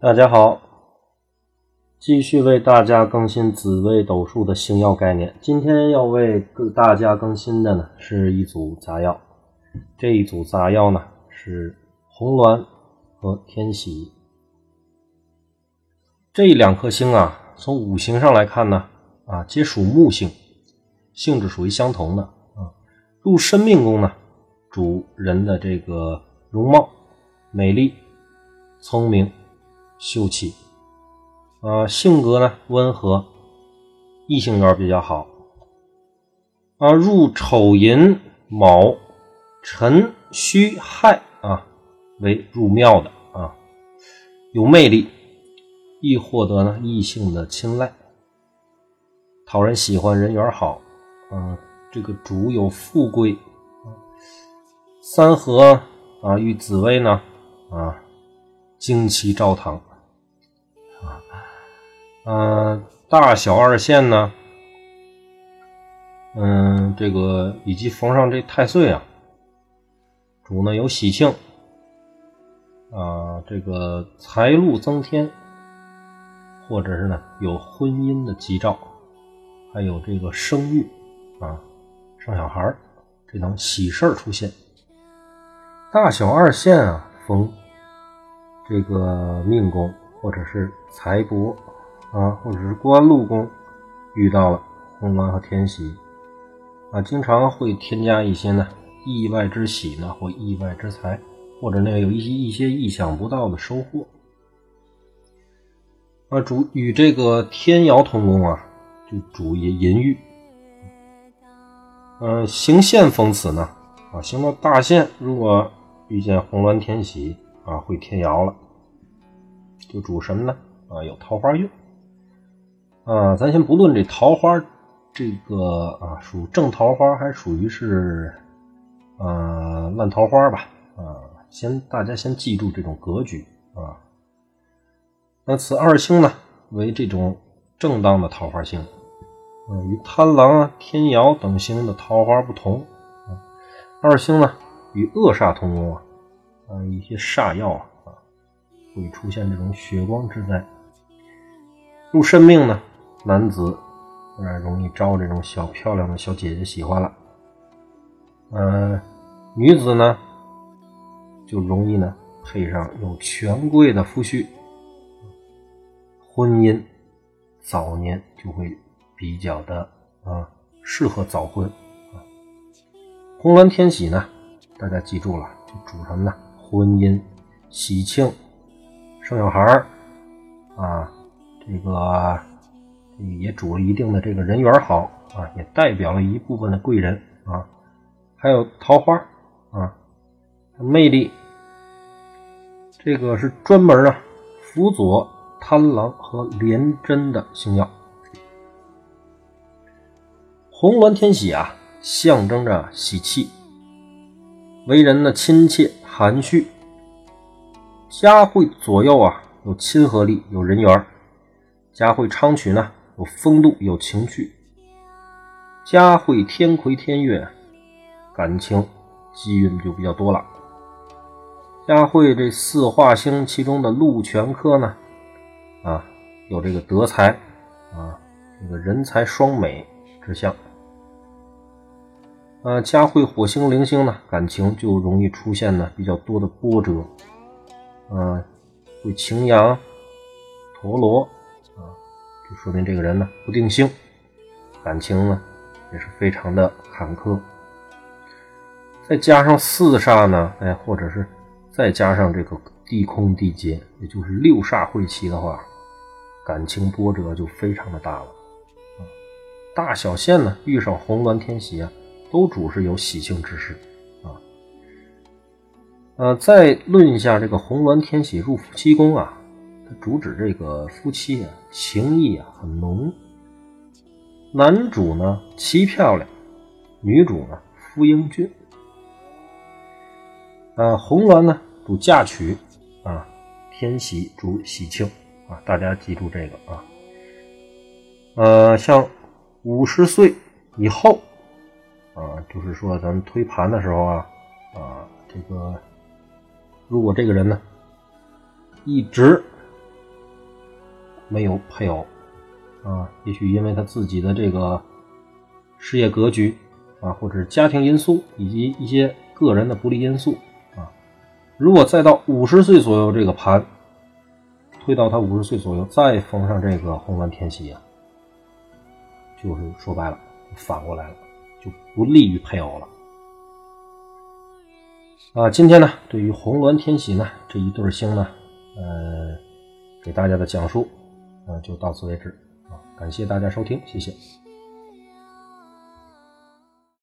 大家好，继续为大家更新紫微斗数的星耀概念。今天要为大家更新的呢是一组杂药，这一组杂药呢是红鸾和天喜这两颗星啊。从五行上来看呢，啊，皆属木星，性质属于相同的啊。入生命宫呢，主人的这个容貌、美丽、聪明。秀气，啊，性格呢温和，异性缘比较好，啊，入丑寅卯辰戌亥啊为入庙的啊，有魅力，易获得呢异性的青睐，讨人喜欢，人缘好，啊，这个主有富贵，三合啊与紫薇呢啊旌旗照堂。嗯，大小二线呢，嗯，这个以及逢上这太岁啊，主呢有喜庆，啊，这个财路增添，或者是呢有婚姻的吉兆，还有这个生育啊，生小孩这等喜事儿出现。大小二线啊，逢这个命宫或者是财帛。啊，或者是官禄宫遇到了红鸾和天喜，啊，经常会添加一些呢意外之喜呢，或意外之财，或者呢有一些一些意想不到的收获。啊，主与这个天姚同宫啊，就主淫淫欲。嗯，行线逢此呢，啊，行到大限，如果遇见红鸾天喜啊，会天姚了，就主什么呢？啊，有桃花运。啊，咱先不论这桃花，这个啊属正桃花还属于是啊烂桃花吧？啊，先大家先记住这种格局啊。那此二星呢为这种正当的桃花星，嗯，与贪狼啊、天姚等星的桃花不同。二星呢与恶煞同宫啊，啊一些煞药啊啊会出现这种血光之灾。入身命呢？男子，呃，容易招这种小漂亮的小姐姐喜欢了。嗯，女子呢，就容易呢配上有权贵的夫婿，婚姻早年就会比较的啊适合早婚。红鸾天喜呢，大家记住了，就主什么呢？婚姻、喜庆、生小孩儿啊，这个。也主了一定的这个人缘好啊，也代表了一部分的贵人啊，还有桃花啊，魅力，这个是专门啊辅佐贪狼和廉贞的星耀。红鸾天喜啊，象征着喜气，为人呢亲切含蓄，家慧左右啊有亲和力，有人缘，家慧昌曲呢。有风度，有情趣，佳慧天魁天月，感情机运就比较多了。佳慧这四化星其中的禄全科呢，啊，有这个德才啊，这个人才双美之象。啊，家会火星零星呢，感情就容易出现呢比较多的波折。啊，会擎羊、陀螺。就说明这个人呢不定性，感情呢也是非常的坎坷。再加上四煞呢，哎，或者是再加上这个地空地劫，也就是六煞会齐的话，感情波折就非常的大了啊。大小限呢遇上红鸾天喜啊，都主是有喜庆之事啊。呃，再论一下这个红鸾天喜入夫妻宫啊。主旨这个夫妻啊，情谊啊很浓。男主呢，妻漂亮；女主呢，夫英俊。啊，红鸾呢主嫁娶啊，天喜主喜庆啊，大家记住这个啊。呃，像五十岁以后啊，就是说咱们推盘的时候啊啊，这个如果这个人呢一直。没有配偶啊，也许因为他自己的这个事业格局啊，或者是家庭因素以及一些个人的不利因素啊。如果再到五十岁左右这个盘，推到他五十岁左右再逢上这个红鸾天喜啊，就是说白了反过来了，就不利于配偶了。啊，今天呢，对于红鸾天喜呢这一对星呢，呃，给大家的讲述那，就到此为止啊，感谢大家收听，谢谢。